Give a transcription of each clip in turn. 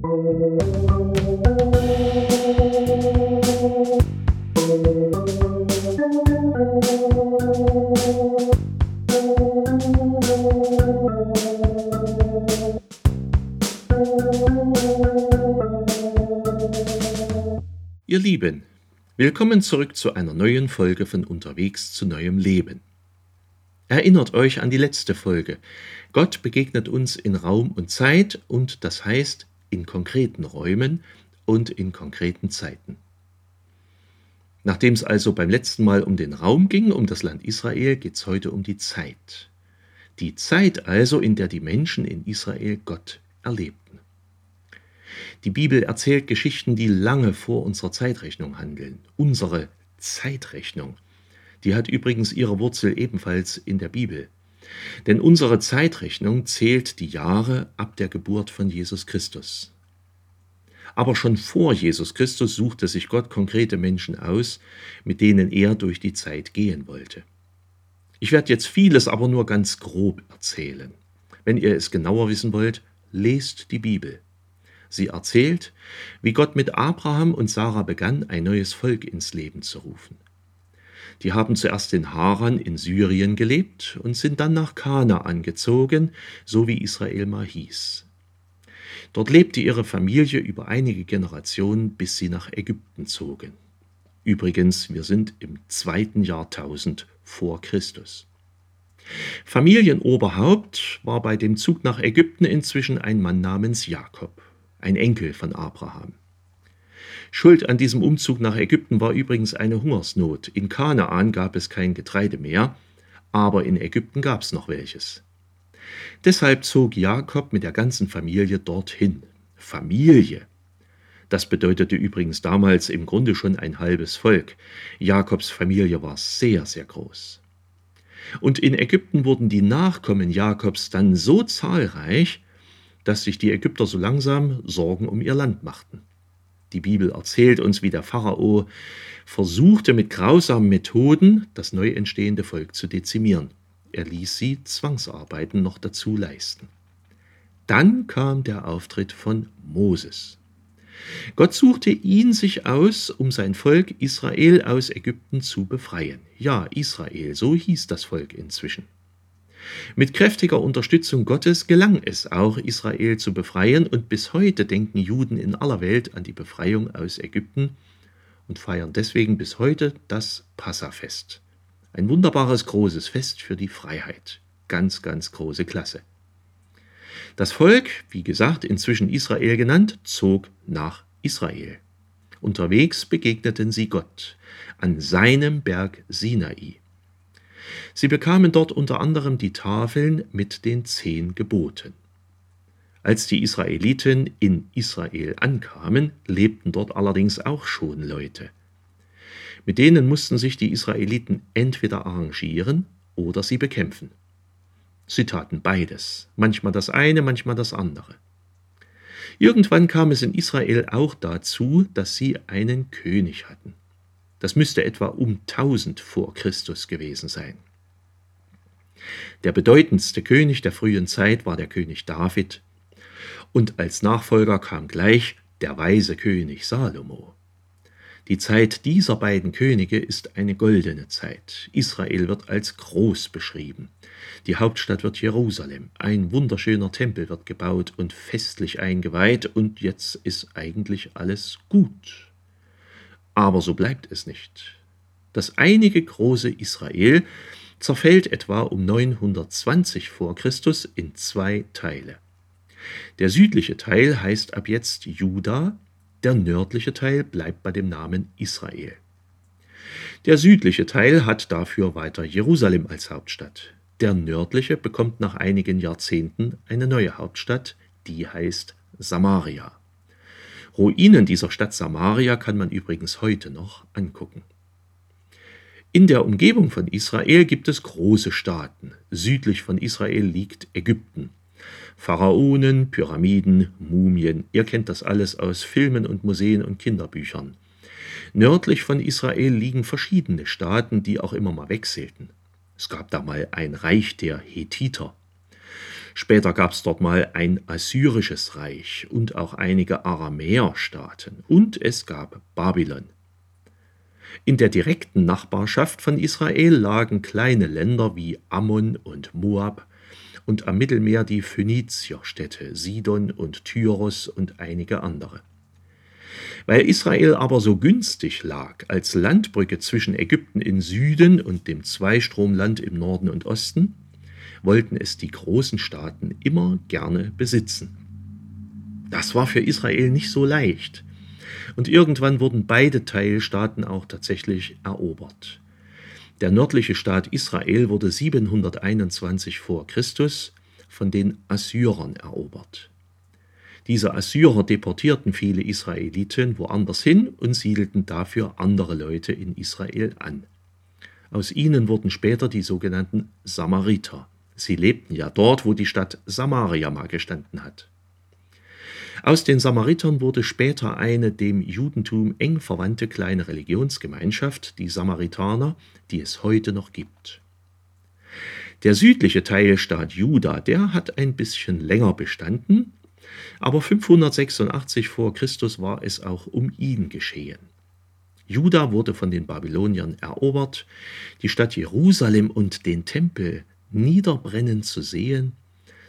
Ihr Lieben, willkommen zurück zu einer neuen Folge von Unterwegs zu neuem Leben. Erinnert euch an die letzte Folge. Gott begegnet uns in Raum und Zeit und das heißt in konkreten Räumen und in konkreten Zeiten. Nachdem es also beim letzten Mal um den Raum ging, um das Land Israel, geht es heute um die Zeit. Die Zeit also, in der die Menschen in Israel Gott erlebten. Die Bibel erzählt Geschichten, die lange vor unserer Zeitrechnung handeln. Unsere Zeitrechnung. Die hat übrigens ihre Wurzel ebenfalls in der Bibel. Denn unsere Zeitrechnung zählt die Jahre ab der Geburt von Jesus Christus. Aber schon vor Jesus Christus suchte sich Gott konkrete Menschen aus, mit denen er durch die Zeit gehen wollte. Ich werde jetzt vieles aber nur ganz grob erzählen. Wenn ihr es genauer wissen wollt, lest die Bibel. Sie erzählt, wie Gott mit Abraham und Sarah begann, ein neues Volk ins Leben zu rufen. Die haben zuerst in Haran in Syrien gelebt und sind dann nach Kanaan gezogen, so wie Israel mal hieß. Dort lebte ihre Familie über einige Generationen, bis sie nach Ägypten zogen. Übrigens, wir sind im zweiten Jahrtausend vor Christus. Familienoberhaupt war bei dem Zug nach Ägypten inzwischen ein Mann namens Jakob ein Enkel von Abraham. Schuld an diesem Umzug nach Ägypten war übrigens eine Hungersnot. In Kanaan gab es kein Getreide mehr, aber in Ägypten gab es noch welches. Deshalb zog Jakob mit der ganzen Familie dorthin. Familie. Das bedeutete übrigens damals im Grunde schon ein halbes Volk. Jakobs Familie war sehr, sehr groß. Und in Ägypten wurden die Nachkommen Jakobs dann so zahlreich, dass sich die Ägypter so langsam Sorgen um ihr Land machten. Die Bibel erzählt uns, wie der Pharao versuchte mit grausamen Methoden das neu entstehende Volk zu dezimieren. Er ließ sie Zwangsarbeiten noch dazu leisten. Dann kam der Auftritt von Moses. Gott suchte ihn sich aus, um sein Volk Israel aus Ägypten zu befreien. Ja, Israel, so hieß das Volk inzwischen. Mit kräftiger Unterstützung Gottes gelang es auch, Israel zu befreien, und bis heute denken Juden in aller Welt an die Befreiung aus Ägypten und feiern deswegen bis heute das Passafest. Ein wunderbares großes Fest für die Freiheit. Ganz, ganz große Klasse. Das Volk, wie gesagt, inzwischen Israel genannt, zog nach Israel. Unterwegs begegneten sie Gott an seinem Berg Sinai. Sie bekamen dort unter anderem die Tafeln mit den zehn Geboten. Als die Israeliten in Israel ankamen, lebten dort allerdings auch schon Leute. Mit denen mussten sich die Israeliten entweder arrangieren oder sie bekämpfen. Sie taten beides, manchmal das eine, manchmal das andere. Irgendwann kam es in Israel auch dazu, dass sie einen König hatten. Das müsste etwa um 1000 vor Christus gewesen sein. Der bedeutendste König der frühen Zeit war der König David, und als Nachfolger kam gleich der weise König Salomo. Die Zeit dieser beiden Könige ist eine goldene Zeit. Israel wird als groß beschrieben. Die Hauptstadt wird Jerusalem. Ein wunderschöner Tempel wird gebaut und festlich eingeweiht, und jetzt ist eigentlich alles gut. Aber so bleibt es nicht. Das einige große Israel zerfällt etwa um 920 vor Christus in zwei Teile. Der südliche Teil heißt ab jetzt Juda, der nördliche Teil bleibt bei dem Namen Israel. Der südliche Teil hat dafür weiter Jerusalem als Hauptstadt. Der nördliche bekommt nach einigen Jahrzehnten eine neue Hauptstadt, die heißt Samaria. Ruinen dieser Stadt Samaria kann man übrigens heute noch angucken. In der Umgebung von Israel gibt es große Staaten. Südlich von Israel liegt Ägypten. Pharaonen, Pyramiden, Mumien, ihr kennt das alles aus Filmen und Museen und Kinderbüchern. Nördlich von Israel liegen verschiedene Staaten, die auch immer mal wechselten. Es gab da mal ein Reich der Hethiter. Später gab es dort mal ein assyrisches Reich und auch einige Aramäerstaaten und es gab Babylon. In der direkten Nachbarschaft von Israel lagen kleine Länder wie Ammon und Moab und am Mittelmeer die Phönizierstädte Sidon und Tyros und einige andere. Weil Israel aber so günstig lag als Landbrücke zwischen Ägypten im Süden und dem Zweistromland im Norden und Osten, wollten es die großen Staaten immer gerne besitzen. Das war für Israel nicht so leicht. Und irgendwann wurden beide Teilstaaten auch tatsächlich erobert. Der nördliche Staat Israel wurde 721 vor Christus von den Assyrern erobert. Diese Assyrer deportierten viele Israeliten woanders hin und siedelten dafür andere Leute in Israel an. Aus ihnen wurden später die sogenannten Samariter. Sie lebten ja dort, wo die Stadt Samaria mal gestanden hat. Aus den Samaritern wurde später eine dem Judentum eng verwandte kleine Religionsgemeinschaft, die Samaritaner, die es heute noch gibt. Der südliche Teilstaat Juda, der hat ein bisschen länger bestanden, aber 586 vor Christus war es auch um ihn geschehen. Juda wurde von den Babyloniern erobert, die Stadt Jerusalem und den Tempel niederbrennen zu sehen,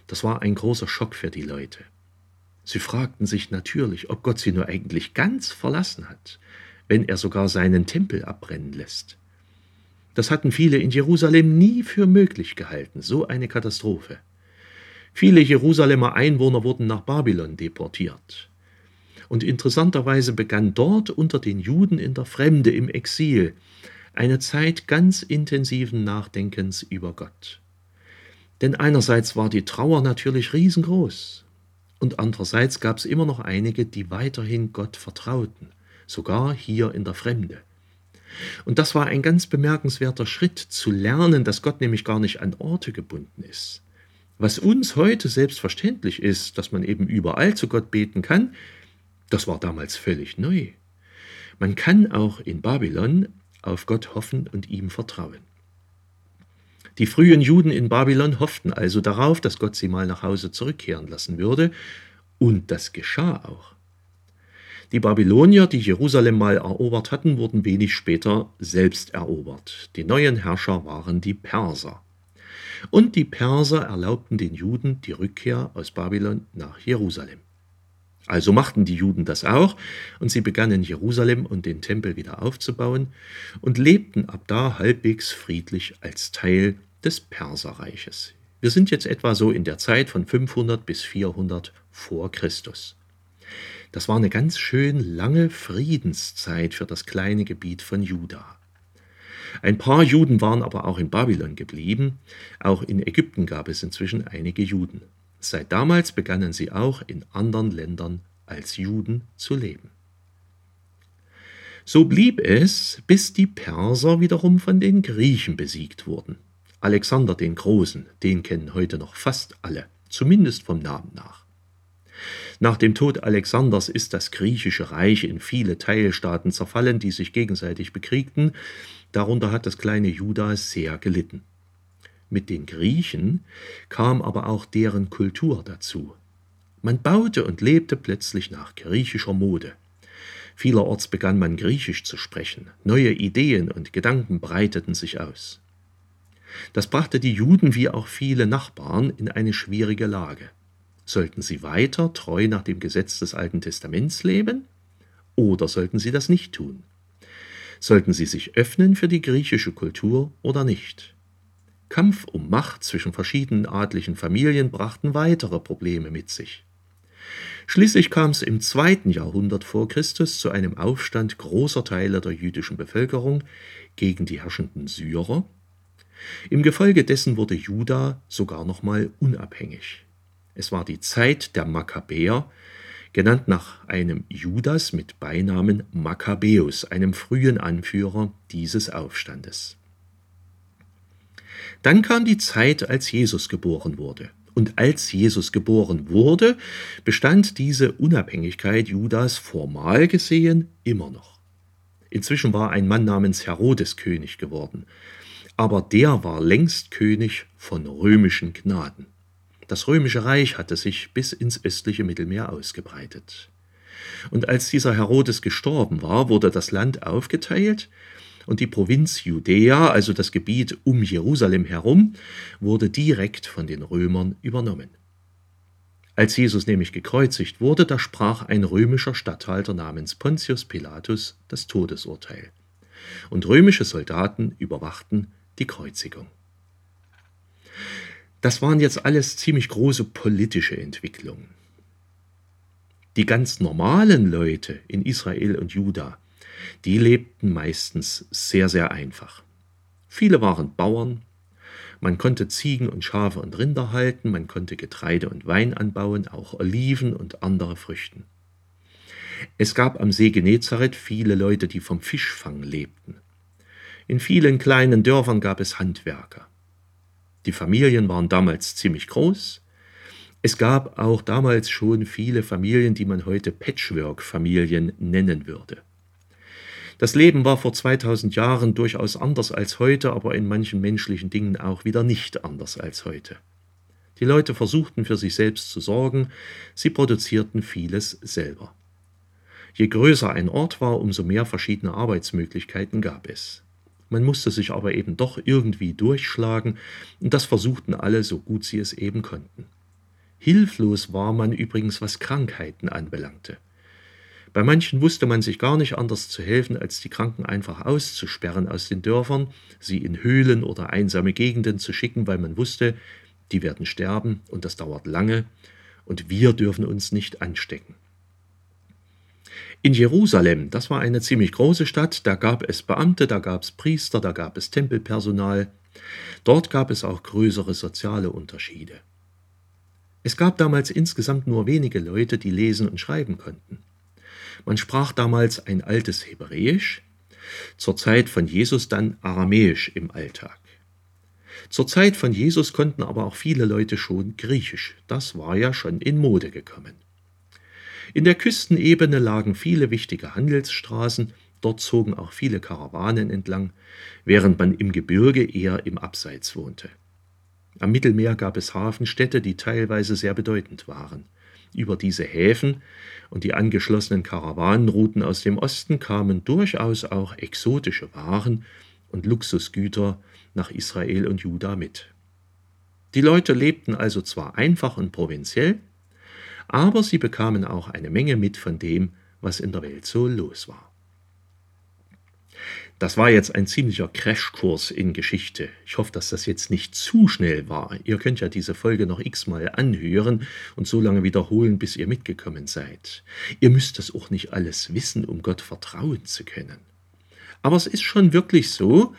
das war ein großer Schock für die Leute. Sie fragten sich natürlich, ob Gott sie nur eigentlich ganz verlassen hat, wenn er sogar seinen Tempel abbrennen lässt. Das hatten viele in Jerusalem nie für möglich gehalten, so eine Katastrophe. Viele Jerusalemer Einwohner wurden nach Babylon deportiert. Und interessanterweise begann dort unter den Juden in der Fremde im Exil eine Zeit ganz intensiven Nachdenkens über Gott. Denn einerseits war die Trauer natürlich riesengroß, und andererseits gab es immer noch einige, die weiterhin Gott vertrauten, sogar hier in der Fremde. Und das war ein ganz bemerkenswerter Schritt, zu lernen, dass Gott nämlich gar nicht an Orte gebunden ist. Was uns heute selbstverständlich ist, dass man eben überall zu Gott beten kann, das war damals völlig neu. Man kann auch in Babylon auf Gott hoffen und ihm vertrauen. Die frühen Juden in Babylon hofften also darauf, dass Gott sie mal nach Hause zurückkehren lassen würde, und das geschah auch. Die Babylonier, die Jerusalem mal erobert hatten, wurden wenig später selbst erobert. Die neuen Herrscher waren die Perser. Und die Perser erlaubten den Juden die Rückkehr aus Babylon nach Jerusalem. Also machten die Juden das auch, und sie begannen Jerusalem und den Tempel wieder aufzubauen und lebten ab da halbwegs friedlich als Teil des Perserreiches. Wir sind jetzt etwa so in der Zeit von 500 bis 400 vor Christus. Das war eine ganz schön lange Friedenszeit für das kleine Gebiet von Juda. Ein paar Juden waren aber auch in Babylon geblieben, auch in Ägypten gab es inzwischen einige Juden. Seit damals begannen sie auch in anderen Ländern als Juden zu leben. So blieb es, bis die Perser wiederum von den Griechen besiegt wurden. Alexander den Großen, den kennen heute noch fast alle, zumindest vom Namen nach. Nach dem Tod Alexanders ist das griechische Reich in viele Teilstaaten zerfallen, die sich gegenseitig bekriegten, darunter hat das kleine Juda sehr gelitten. Mit den Griechen kam aber auch deren Kultur dazu. Man baute und lebte plötzlich nach griechischer Mode. Vielerorts begann man Griechisch zu sprechen, neue Ideen und Gedanken breiteten sich aus. Das brachte die Juden wie auch viele Nachbarn in eine schwierige Lage. Sollten sie weiter treu nach dem Gesetz des Alten Testaments leben? Oder sollten sie das nicht tun? Sollten sie sich öffnen für die griechische Kultur oder nicht? Kampf um Macht zwischen verschiedenen adlichen Familien brachten weitere Probleme mit sich. Schließlich kam es im zweiten Jahrhundert vor Christus zu einem Aufstand großer Teile der jüdischen Bevölkerung gegen die herrschenden Syrer im Gefolge dessen wurde Juda sogar nochmal unabhängig. Es war die Zeit der Makkabäer, genannt nach einem Judas mit Beinamen Makkabäus, einem frühen Anführer dieses Aufstandes. Dann kam die Zeit, als Jesus geboren wurde. Und als Jesus geboren wurde, bestand diese Unabhängigkeit Judas formal gesehen immer noch. Inzwischen war ein Mann namens Herodes König geworden aber der war längst König von römischen Gnaden. Das römische Reich hatte sich bis ins östliche Mittelmeer ausgebreitet. Und als dieser Herodes gestorben war, wurde das Land aufgeteilt und die Provinz Judäa, also das Gebiet um Jerusalem herum, wurde direkt von den Römern übernommen. Als Jesus nämlich gekreuzigt wurde, da sprach ein römischer Statthalter namens Pontius Pilatus das Todesurteil. Und römische Soldaten überwachten die Kreuzigung. Das waren jetzt alles ziemlich große politische Entwicklungen. Die ganz normalen Leute in Israel und Juda, die lebten meistens sehr, sehr einfach. Viele waren Bauern, man konnte Ziegen und Schafe und Rinder halten, man konnte Getreide und Wein anbauen, auch Oliven und andere Früchten. Es gab am See Genezareth viele Leute, die vom Fischfang lebten. In vielen kleinen Dörfern gab es Handwerker. Die Familien waren damals ziemlich groß. Es gab auch damals schon viele Familien, die man heute Patchwork-Familien nennen würde. Das Leben war vor 2000 Jahren durchaus anders als heute, aber in manchen menschlichen Dingen auch wieder nicht anders als heute. Die Leute versuchten für sich selbst zu sorgen, sie produzierten vieles selber. Je größer ein Ort war, umso mehr verschiedene Arbeitsmöglichkeiten gab es. Man musste sich aber eben doch irgendwie durchschlagen, und das versuchten alle so gut sie es eben konnten. Hilflos war man übrigens, was Krankheiten anbelangte. Bei manchen wusste man sich gar nicht anders zu helfen, als die Kranken einfach auszusperren aus den Dörfern, sie in Höhlen oder einsame Gegenden zu schicken, weil man wusste, die werden sterben und das dauert lange und wir dürfen uns nicht anstecken. In Jerusalem, das war eine ziemlich große Stadt, da gab es Beamte, da gab es Priester, da gab es Tempelpersonal. Dort gab es auch größere soziale Unterschiede. Es gab damals insgesamt nur wenige Leute, die lesen und schreiben konnten. Man sprach damals ein altes Hebräisch, zur Zeit von Jesus dann Aramäisch im Alltag. Zur Zeit von Jesus konnten aber auch viele Leute schon Griechisch, das war ja schon in Mode gekommen. In der Küstenebene lagen viele wichtige Handelsstraßen, dort zogen auch viele Karawanen entlang, während man im Gebirge eher im Abseits wohnte. Am Mittelmeer gab es Hafenstädte, die teilweise sehr bedeutend waren. Über diese Häfen und die angeschlossenen Karawanenrouten aus dem Osten kamen durchaus auch exotische Waren und Luxusgüter nach Israel und Juda mit. Die Leute lebten also zwar einfach und provinziell, aber sie bekamen auch eine Menge mit von dem, was in der Welt so los war. Das war jetzt ein ziemlicher Crashkurs in Geschichte. Ich hoffe, dass das jetzt nicht zu schnell war. Ihr könnt ja diese Folge noch x-mal anhören und so lange wiederholen, bis ihr mitgekommen seid. Ihr müsst das auch nicht alles wissen, um Gott vertrauen zu können. Aber es ist schon wirklich so,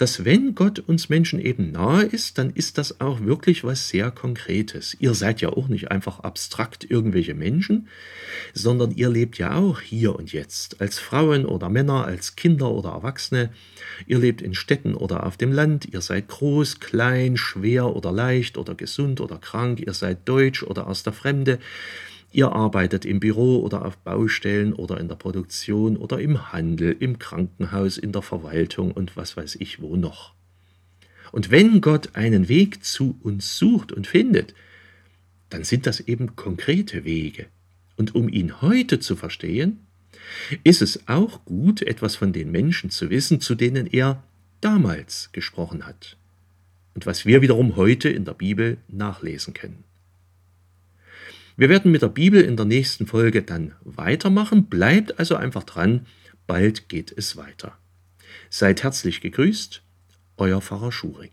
dass wenn Gott uns Menschen eben nahe ist, dann ist das auch wirklich was sehr Konkretes. Ihr seid ja auch nicht einfach abstrakt irgendwelche Menschen, sondern ihr lebt ja auch hier und jetzt, als Frauen oder Männer, als Kinder oder Erwachsene. Ihr lebt in Städten oder auf dem Land, ihr seid groß, klein, schwer oder leicht oder gesund oder krank, ihr seid deutsch oder aus der Fremde. Ihr arbeitet im Büro oder auf Baustellen oder in der Produktion oder im Handel, im Krankenhaus, in der Verwaltung und was weiß ich wo noch. Und wenn Gott einen Weg zu uns sucht und findet, dann sind das eben konkrete Wege. Und um ihn heute zu verstehen, ist es auch gut, etwas von den Menschen zu wissen, zu denen er damals gesprochen hat und was wir wiederum heute in der Bibel nachlesen können. Wir werden mit der Bibel in der nächsten Folge dann weitermachen. Bleibt also einfach dran, bald geht es weiter. Seid herzlich gegrüßt, euer Pfarrer Schurig.